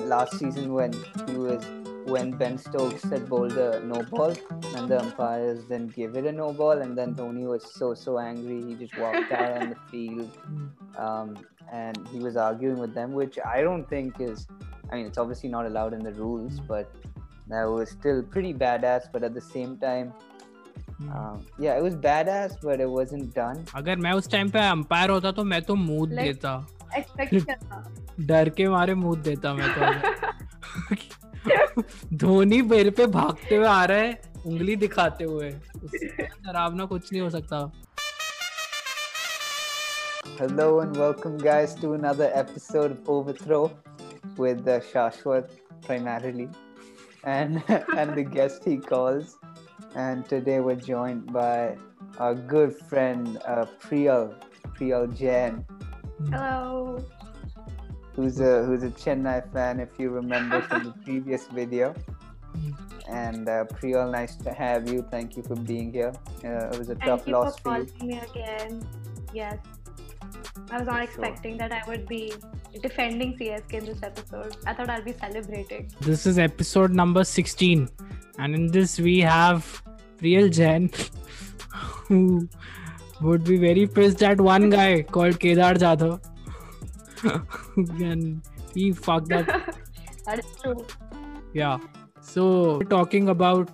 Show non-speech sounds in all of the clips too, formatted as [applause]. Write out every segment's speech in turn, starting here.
last season when he was when Ben Stokes said bowled a no ball and the umpires then gave it a no ball and then Dhoni was so so angry he just walked [laughs] out on the field. Um, and he was arguing with them which I don't think is I mean it's obviously not allowed in the rules but that was still pretty badass but at the same time या it was badass but it wasn't done अगर मैं उस time पे umpire होता तो मैं तो mood देता। डर के मारे मुँह देता मैं तो। धोनी मेरे पे भागते हुए आ रहा है उंगली दिखाते हुए। खराब कुछ नहीं हो सकता। Hello and welcome guys to another episode overthrow with Shashwat primarily and and the guest he calls and today we are joined by our good friend Priyal Priyal Jain Hello. who's a who's a Chennai fan, if you remember from the previous video. And uh, Priyal, nice to have you. Thank you for being here. Uh, it was a Thank tough you for loss for you. calling me again. Yes. I was not Sure. expecting that I would be defending CSK in this episode. I thought I'll be celebrating. This is episode number 16 and in this we have Priyal Jain [laughs] who would be very pissed at one guy called Kedar Jadhav and he fucked up [laughs] that is true. Yeah. So talking about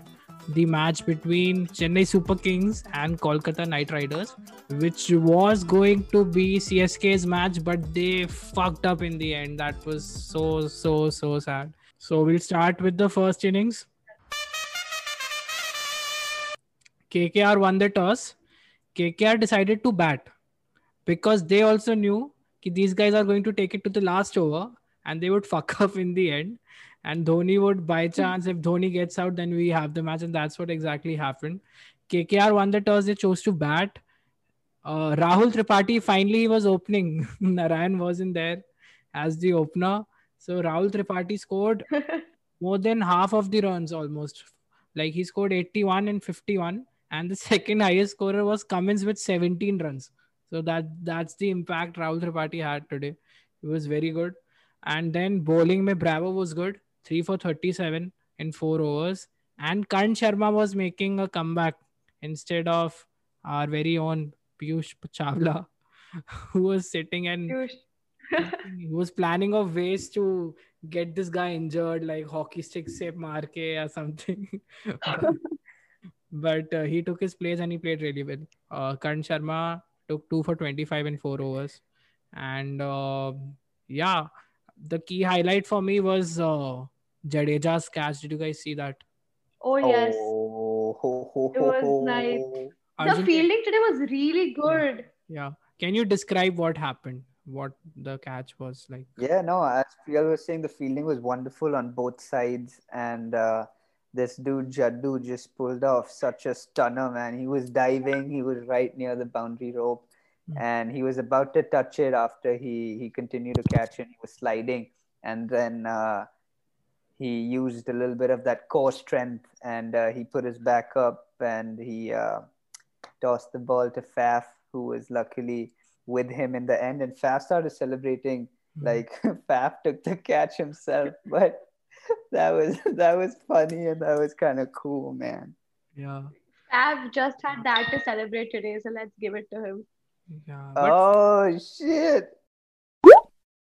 the match between Chennai Super Kings and Kolkata Knight Riders, which was going to be CSK's match, but they fucked up in the end. That was so so so sad. So we'll start with the first innings. KKR won the toss. KKR decided to bat because they also knew that these guys are going to take it to the last over and they would [laughs] fuck up in the end and Dhoni would by chance if Dhoni gets out then we have the match and that's what exactly happened. KKR won the toss they chose to bat. Uh, Rahul Tripathi finally was opening. [laughs] Narayan wasn't there as the opener. So Rahul Tripathi scored [laughs] more than half of the runs almost. Like he scored 81 and 51 and the [laughs] second highest scorer was Cummins with 17 runs. So that that's the impact Rahul Tripathi had today. It was very good. And then bowling mein Bravo was good. 3 for 37 in 4 overs. And Karn Sharma was making a comeback instead of our very own Piyush Chawla, [laughs] who was sitting and [laughs] he was planning of ways to get this guy injured, like hockey stick se maar ke or something. But uh, he took his place and he played really well. Uh, Karan Sharma took two for 25 in four overs. And uh, yeah, the key highlight for me was uh, Jadeja's catch. Did you guys see that? Oh yes. Oh, ho, ho, It was ho. nice. The fielding today was really good. Yeah. Can you describe what happened? What the catch was like? Yeah, no, as Priyal was saying, the fielding was wonderful on both sides. And uh, this dude, Jaddu, just pulled off such a stunner, man. He was diving, he was right near the boundary rope, Hmm. and he was about to touch it after he, he continued to catch and He was sliding, and then uh, he used a little bit of that core strength and uh, he put his back up and he uh, tossed the ball to Faf, who was luckily with him in the end. And Faf started celebrating Hmm. like [laughs] Faf took the catch himself, but [laughs] that was that was funny and that was kind of cool, man. yeah. I've just had that to celebrate today, so let's give it to him. Yeah. But Oh shit!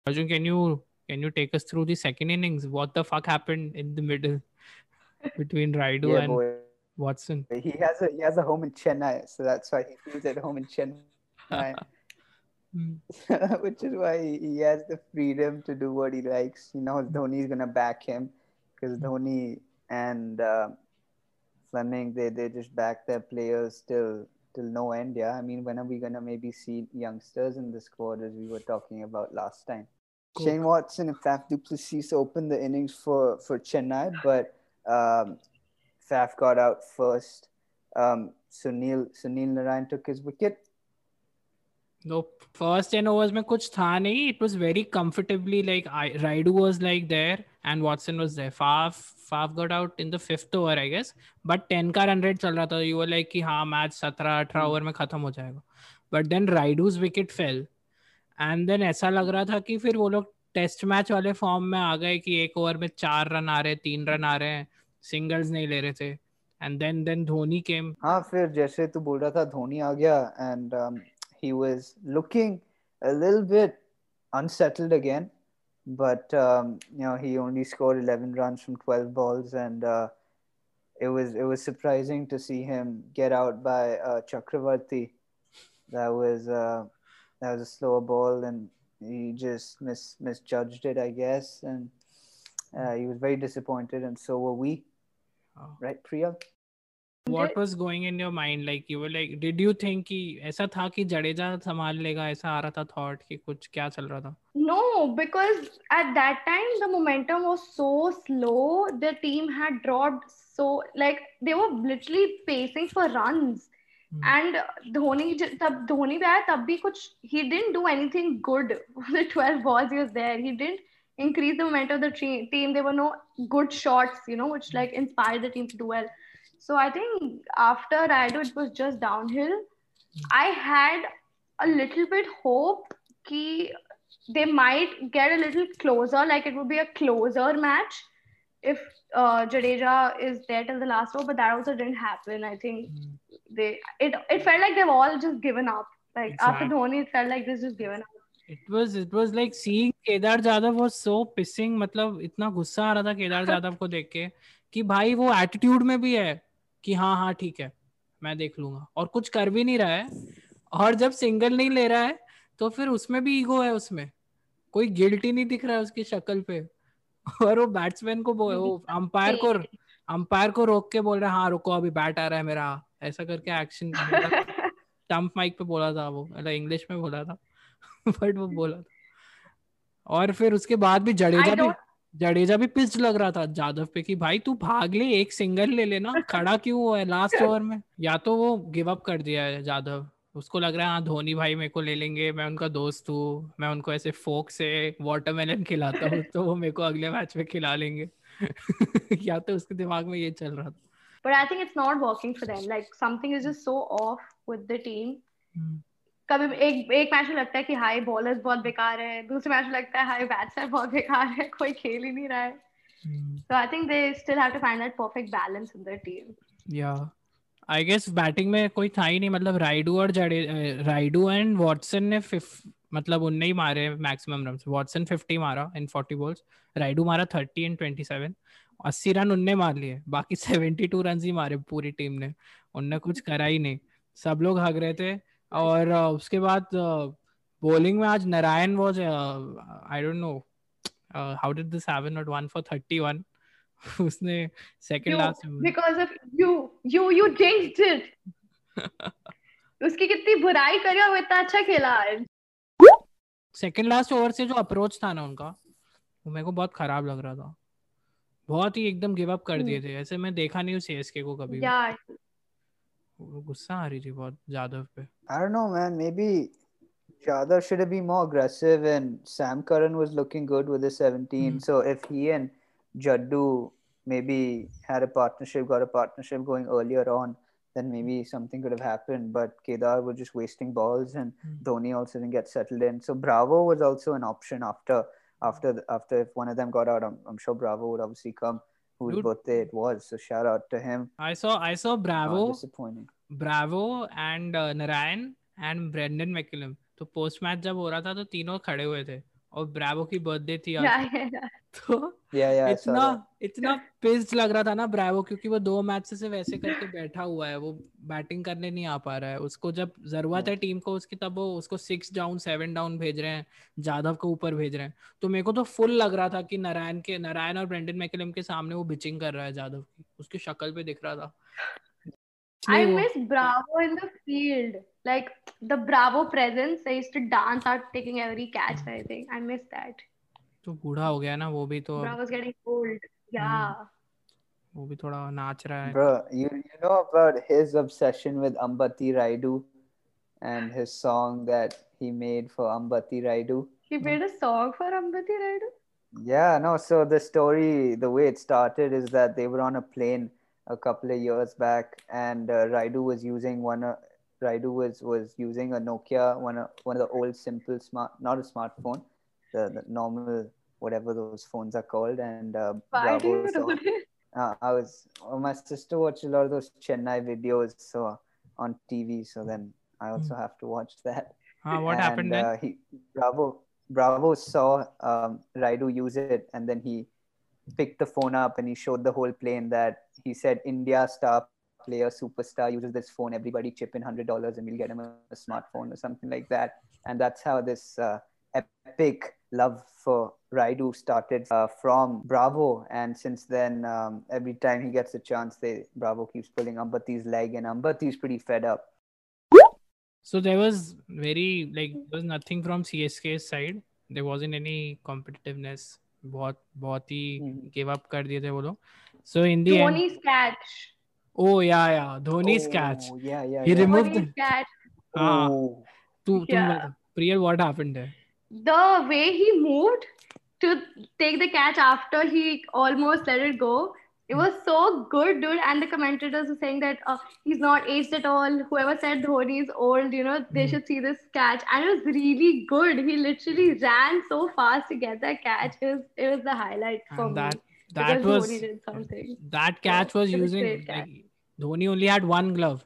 Arjun, can you can you take us through the second innings? What the fuck happened in the middle [laughs] between Rayudu Yeah, and boy. Watson? He has a he has a home in Chennai, so that's why he feels at home in Chennai. [laughs] Hmm. [laughs] which is why he has the freedom to do what he likes. He knows Dhoni's gonna back him because Dhoni and uh, Fleming they they just back their players till till no end. Yeah, I mean, when are we gonna maybe see youngsters in the squad as we were talking about last time? Cool. Shane Watson and Faf du Plessis opened the innings for for Chennai, but um, Faf got out first. Um, Sunil Sunil Narayan took his wicket. No, first 10 overs में कुछ था नहीं. It was very comfortably like I, Raidu was like there and Watson was there. Faf Faf got out in the fifth over I guess. But 10 का run rate चल रहा था. You were like कि हाँ match 17-18 ओवर में खत्म हो जाएगा. But then Raidu's wicket fell. And then ऐसा लग रहा था कि फिर वो लोग टेस्ट मैच वाले फॉर्म में आ गए कि एक ओवर में चार रन आ रहे तीन रन आ रहे हैं सिंगल्स नहीं ले रहे थे and then then Dhoni came हाँ फिर जैसे तू बोल रहा था धोनी आ गया and He was looking a little bit unsettled again, but um, you know he only scored 11 runs from 12 balls, and uh, it was it was surprising to see him get out by uh, Chakravarti. That was uh, that was a slower ball, and he just mis- misjudged it, I guess, and uh, he was very disappointed, and so were we. Oh. Right, Priya? what was going in your mind like you were like did you think कि ऐसा था कि जडेजा संभाल लेगा ऐसा आ रहा था thought कि कुछ क्या चल रहा था No, because at that time the momentum was so slow. The team had dropped so like they were literally pacing for runs. Hmm. And Dhoni j- तब धोनी भी आया तब भी कुछ he didn't do anything good for the 12 balls he was there. He didn't increase the momentum of the tre- team. There were no good shots, you know, which like inspired the team to do well. so i think after Rayudu it was just downhill i had a little bit hope that they might get a little closer like it would be a closer match if uh, Jadeja is there till the last row. but that also didn't happen. I think mm. they it it felt like they've all just given up. Like exactly. after Dhoni, it felt like they've just given up. It was it was like seeing Kedar Jadhav was so pissing मतलब इतना गुस्सा आ रहा था केदार जाधव को देख के कि भाई वो एटीट्यूड में भी है कि हाँ हाँ ठीक है मैं देख लूँगा। और कुछ कर भी नहीं रहा है। और जब सिंगल नहीं ले रहा है तो फिर उसमें भी ईगो है उसमें। कोई गिल्टी नहीं दिख रहा है उसकी शक्ल पे। और वो बैट्समैन को वो अंपायर को अंपायर को रोक के बोल रहा है हाँ रुको अभी बैट आ रहा है मेरा। ऐसा करके एक्शन टम्प माइक पे बोला था वो। मतलब इंग्लिश में बोला था। [laughs] बट वो बोला था। और फिर उसके बाद भी जडेजा भी जडेजा भी पिस्ड लग रहा था जादव पे कि भाई तू भाग ले एक सिंगल ले लेना [laughs] खड़ा क्यों है लास्ट ओवर [laughs] में या तो वो गिव अप कर दिया है जादव उसको लग रहा है हाँ धोनी भाई मेरे को ले लेंगे मैं उनका दोस्त हूँ मैं उनको ऐसे फोक से वाटरमेलन खिलाता हूँ [laughs] तो वो मेरे को अगले मैच में खिला लेंगे या तो उसके दिमाग में ये चल रहा था But I think it's not working for them. Like something is just so off with the team. कभी एक एक मैच में लगता है कि हाई बॉलर्स बहुत बेकार है। दूसरे मैच में लगता है हाई बैट्समैन बहुत बेकार है कोई खेल ही नहीं रहा है। So I think they still have to find that perfect balance in their team. या आई गेस बैटिंग में कोई था ही नहीं मतलब राइडू और जडे राइडू एंड वॉटसन ने फिफ मतलब उनने ही मारे मैक्सिमम रन वॉटसन 50 मारा इन 40 बॉल्स राइडू मारा 30 इन 27 अस्सी रन उनने मार लिए बाकी [laughs] 72 रन ही मारे पूरी टीम ने। उनने कुछ करा ही नहीं। सब लोग हग रहे थे। और उसके बाद बॉलिंग में आज Narayan was I don't know how did this happen not one for 31 उसने second last because of you, you, you jinxed it. [laughs] उसकी कितनी बुराई करी और इतना अच्छा खेला आज। सेकंड लास्ट ओवर से जो अप्रोच था ना उनका वो मेरे को बहुत खराब लग रहा था। बहुत ही एकदम गिव अप कर दिए थे। ऐसे मैं देखा नहीं हूँ सीएसके को कभी भी। Yeah, वो गुस्सा आ रही थी बहुत जादव पे I don't know, man. Maybe Jadhav should have been more aggressive, and Sam Curran was looking good with the 17. Hmm. So if he and Jaddu maybe had a partnership, got a partnership going earlier on, then maybe something could have happened. But Kedar was just wasting balls, and Hmm. Dhoni also didn't get settled in. So Bravo was also an option after after the, after if one of them got out. I'm, I'm sure Bravo would obviously come. Whose Dude. birthday it was? So shout out to him. I saw I saw Bravo. Oh, disappointing. Bravo and uh, Narayan and Brendan McCullum. तो post match जब हो रहा था तो तीनों खड़े हुए थे और ब्रावो की बर्थडे थी yeah. तो Yeah, yeah, इतना इतना पिस्ड लग रहा था ना ब्रावो क्योंकि वो दो मैच से वैसे करके बैठा हुआ है वो बैटिंग करने नहीं आ पा रहा है उसको जब ज़रूरत है टीम को उसकी तब वो उसको सिक्स डाउन सेवन डाउन भेज रहे हैं जाधव को ऊपर भेज रहे हैं तो मेरे को तो फुल लग रहा था कि नारायण के नारायण और ब्रेंडन मैकुलम के सामने वो बिचिंग कर रहा है जाधव की उसकी शक्ल पे दिख रहा था I miss Bravo in the field. Like the Bravo presence. They used to dance out taking every catch. I think I miss that. तो बूढ़ा हो गया ना वो भी तो was getting old. Yeah. वो भी थोड़ा नाच रहा है bro you you know about his obsession with Ambati Rayudu and his song that he made for Ambati Rayudu he made a song for Ambati Rayudu yeah no so the story the way it started is that they were on a plane a couple of years back and uh, Rayudu was using one uh, Rayudu was was using a Nokia one uh, one of the old simple smart not a smartphone the, the normal whatever those phones are called, and uh, Why do Bravo. you know [laughs] uh, I was uh, my sister watched a lot of those Chennai videos so on TV, so then I also have to watch that. Ah, what and, happened then? Uh, he Bravo Bravo saw um, Rayudu use it, and then he picked the phone up and he showed the whole plane that he said India star player superstar uses this phone. Everybody chip in hundred dollars and we'll get him a, a smartphone or something like that. And that's how this uh, epic love for Rayudu started uh, from Bravo, and since then, um, every time he gets a chance, they Bravo keeps pulling Ambati's leg, and Ambati's pretty fed up. So there was very like there was nothing from CSK's side. There wasn't any competitiveness. बहुत बहुत ही give up कर दिए थे वो लोग so yeah, the Dhoni catch oh yeah yeah. Dhoni oh, removed या या ही removed sketch हां तू Yeah. Prior what happened there The way he moved to take the catch after he almost let it go, it was so good, dude. And the commentators were saying that uh, he's not aged at all. Whoever said Dhoni is old, you know, they Hmm. should see this catch. And it was really good. He literally ran so fast to get that catch. It was, it was the highlight for And me. that that because was Dhoni did something. that catch was it was using great catch. like Dhoni only had one glove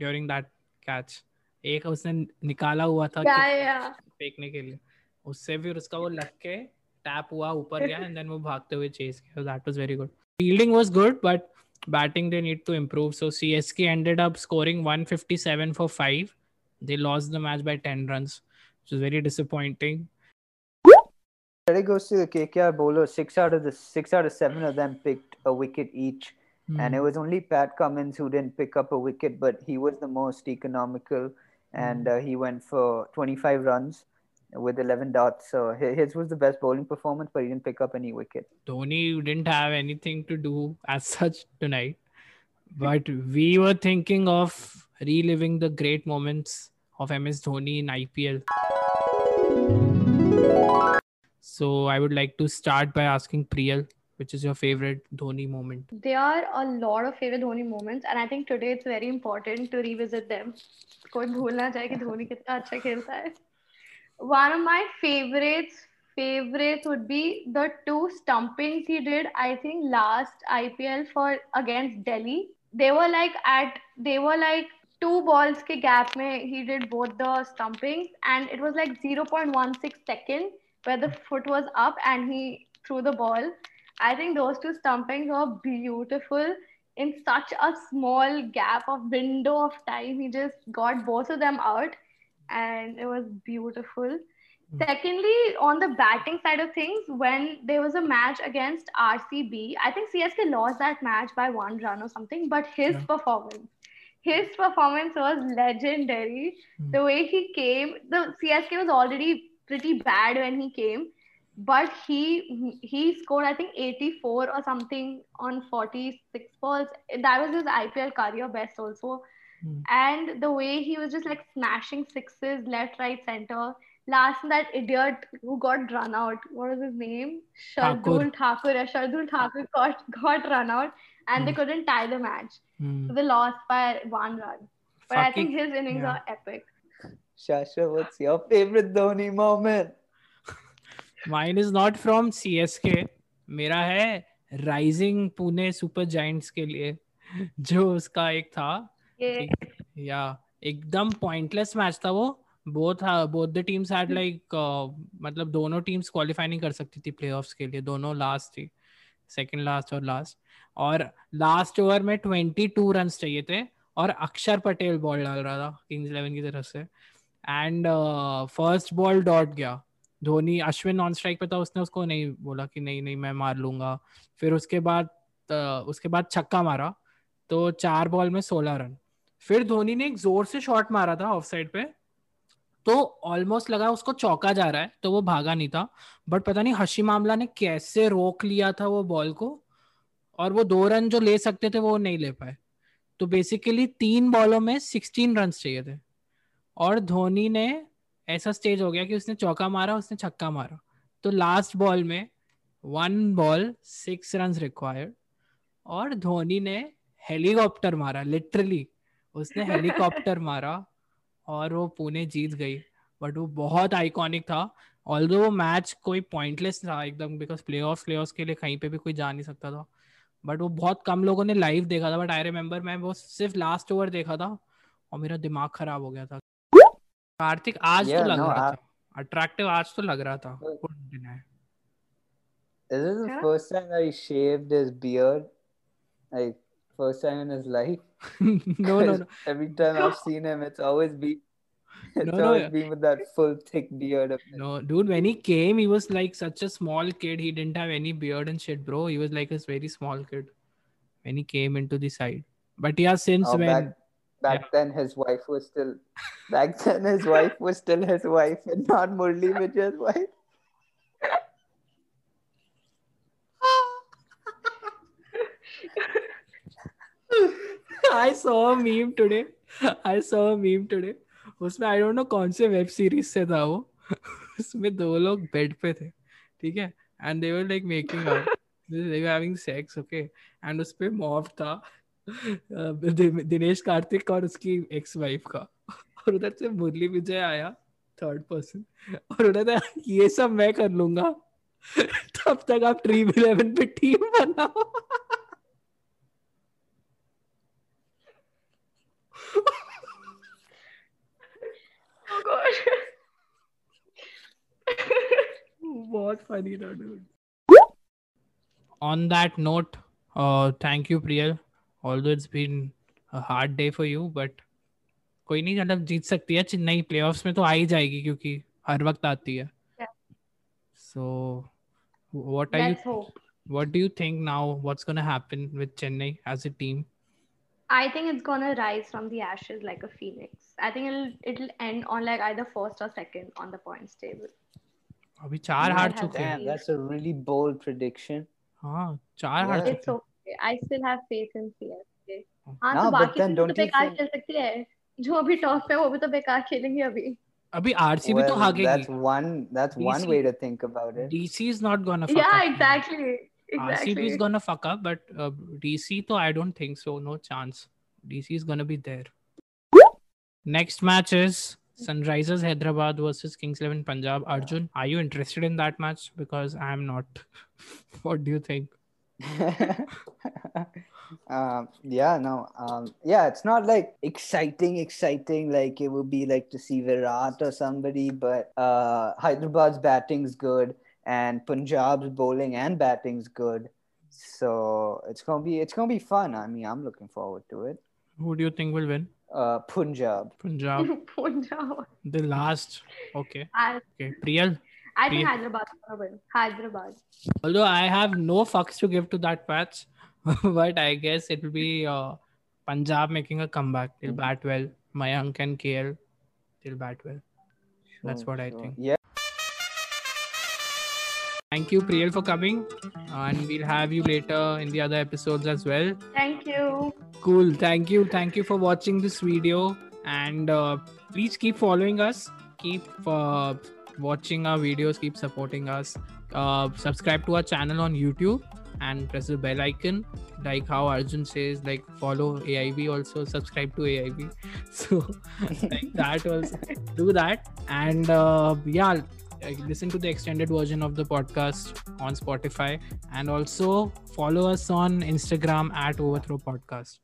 during that catch. एक उसने निकाला हुआ था Yeah, कि- yeah. फेंकने के लिए उससे फिर उसका वो लग के टैप हुआ ऊपर गया एंड देन वो भागते हुए चेस किया that was very good fielding was good but batting they need to improve so CSK ended up scoring 157 for 5 they lost the match by 10 runs which was very disappointing Credit goes to the KKR bowler. Six out of the six out of seven of them picked a wicket each, mm. and it was only Pat Cummins who didn't pick up a wicket, but he was the most economical, and uh, he went for 25 runs with 11 dots. So hi- his was the best bowling performance, but he didn't pick up any wicket. Dhoni didn't have anything to do as such tonight, but we were thinking of reliving the great moments of MS Dhoni in IPL. So I would like to start by asking Priyal, which is your favorite Dhoni moment? There are a lot of favorite Dhoni moments, and I think today it's very important to revisit them. कोई भूल ना जाए कि धोनी कितना अच्छा खेलता है. one of my favorites, favorites would be the two stumpings he did. I think last IPL for against Delhi. They were like at they were like two balls ke gap mein he did both the stumpings, and it was like 0.16 second where the foot was up and he threw the ball. I think those two stumpings were beautiful in such a small gap of window of time. He just got both of them out and it was beautiful. Secondly, on the batting side of things, when there was a match against RCB, I think CSK lost that match by one run or something, but his Yeah. performance, his performance was legendary. Hmm. The way he came, the CSK was already pretty bad when he came, but he he scored I think 84 or something on 46 balls. That was his IPL career best also. Hmm. And the way he was just like smashing sixes left, right, center. Last that idiot who got run out. What was his name? Shardul Thakur. Yeah, Shardul Thakur got, got run out and they Hmm. couldn't tie the match. Hmm. So they lost by one run. But I think Fucking- his innings yeah. are epic. Shasha, what's your favorite Dhoni moment? Mine is not from CSK. मेरा है rising Pune super giants के लिए जो उसका एक था Yeah. या एकदम पॉइंटलेस मैच था वो। Both both the teams had like मतलब दोनों टीम्स क्वालिफाई नहीं कर सकती थी प्लेऑफ्स के लिए। दोनों लास्ट थी। सेकंड लास्ट और लास्ट और लास्ट ओवर में ट्वेंटी टू रन चाहिए थे और अक्षर पटेल बॉल डाल रहा था किंग्स इलेवन की तरफ़ से। एंड फ़र्स्ट बॉल डॉट गया। धोनी अश्विन नॉन स्ट्राइक पे था उसने उसको नहीं बोला कि नहीं नहीं मैं मार लूँगा। फिर उसके बाद uh, उसके बाद छक्का मारा। तो चार बॉल में सोलह रन। फिर धोनी ने एक ज़ोर से शॉट मारा था ऑफ़ साइड पे तो ऑलमोस्ट लगा उसको चौका जा रहा है तो वो भागा नहीं था। बट पता नहीं हशी मामला ने कैसे रोक लिया था वो बॉल को, और वो दो रन जो ले सकते थे वो नहीं ले पाए। तो बेसिकली तीन बॉलों में सिक्सटीन रन चाहिए थे। और धोनी ने ऐसा स्टेज हो गया कि उसने चौका मारा, उसने छक्का मारा। तो लास्ट बॉल में one ball six run required और धोनी ने हेलीकॉप्टर मारा लिटरली उसने हेलीकॉप्टर मारा और वो पुणे जीत गई बट वो बहुत आइकॉनिक था ऑल्दो वो मैच कोई पॉइंटलेस था एकदम बिकॉज़ प्ले ऑफ़ प्ले के लिए कहीं पे भी कोई जा नहीं सकता था बट वो बहुत कम लोगों ने लाइव देखा था बट आई रिमेम्बर मैं वो सिर्फ़ लास्ट ओवर देखा था और मेरा दिमाग खराब हो गया था कार्तिक आज Yeah, तो लग no, रहा I- था अट्रैक्टिव आज तो लग रहा था Well- Couldn't deny. This is the Yeah. first time that he shaved his beard. Like first time in his life. [laughs] no no no Every time I've seen him, it's always been [laughs] it's No, no, always yeah. been with that full thick beard of. No, dude, when he came, he was like such a small kid. He didn't have any beard and shit, bro. He was like a very small kid when he came into the side. But yeah, since Oh, when back back then his wife was still back then his wife was still his wife and not Murali Vijay's wife. I saw a meme today. I saw a meme today. उसमें आई don't no कौन से web series से था वो। उसमें दो लोग bed पे थे, ठीक है? And they were like making out they were having sex okay and उस पे मॉब था दिनेश कार्तिक और उसकी एक्स वाइफ का। और उधर से मुरली विजय आया थर्ड पर्सन और उन्होंने ये सब मैं कर लूँगा। तब तक आप ड्रीम इलेवन पे टीम बनाओ। बहुत funny था dude. On that note, uh, thank you Priyal. Although it's been a hard day for you, but कोई नहीं मतलब जीत सकती है चेन्नई प्लेऑफ्स में तो आ ही जाएगी क्योंकि हर वक्त आती है Yeah. So, what are Let's you? hope. What do you think now? What's gonna happen with Chennai as a team? I think it's gonna rise from the ashes like a phoenix. I think it'll it'll end on like either first or second on the points table. अभी चार हार चुके हैं। That's a really bold prediction हाँ चार हार चुके हैं। I still have faith in CSK हाँ तो बाकी टीम तो, तो बेकार खेल सकती है। जो अभी टॉप पे वो भी तो बेकार खेलेंगे अभी। अभी आरसीबी well, तो हागेगी that's one that's one way to think about it DC is not gonna fuck yeah exactly RCB is gonna fuck up but DC तो I don't think so no chance DC is gonna be there next match is Sunrisers Hyderabad versus Kings Eleven Punjab. Arjun, are you interested in that match? Because I am not. [laughs] what do you think? [laughs] um, yeah, no, um, yeah, it's not like exciting, exciting like it would be like to see Virat or somebody, but uh, Hyderabad's batting's good and Punjab's bowling and batting's good, so it's gonna be it's gonna be fun. I mean, I'm looking forward to it. Who do you think will win? Uh, Punjab. Punjab. [laughs] Punjab. the last. Okay. I, Okay. Priyal. I think Hyderabad is win. Hyderabad. Although I have no fucks to give to that match, [laughs] but I guess it will be uh, Punjab making a comeback. They'll Mhm. bat well. Mayank and KL, they'll bat well. That's Sure, what I think. Yeah. Thank you, Priyal, for coming. And we'll have you later in the other episodes as well. Thank you. Cool. Thank you. Thank you for watching this video. And uh, please keep following us. Keep uh, watching our videos. Keep supporting us. Uh, subscribe to our channel on YouTube and press the bell icon. Like how Arjun says, like follow AIB also. Subscribe to AIB. [laughs] So like that also. Do that. And uh, yeah, listen to the extended version of the podcast on Spotify and also follow us on Instagram at Overthrow Podcast.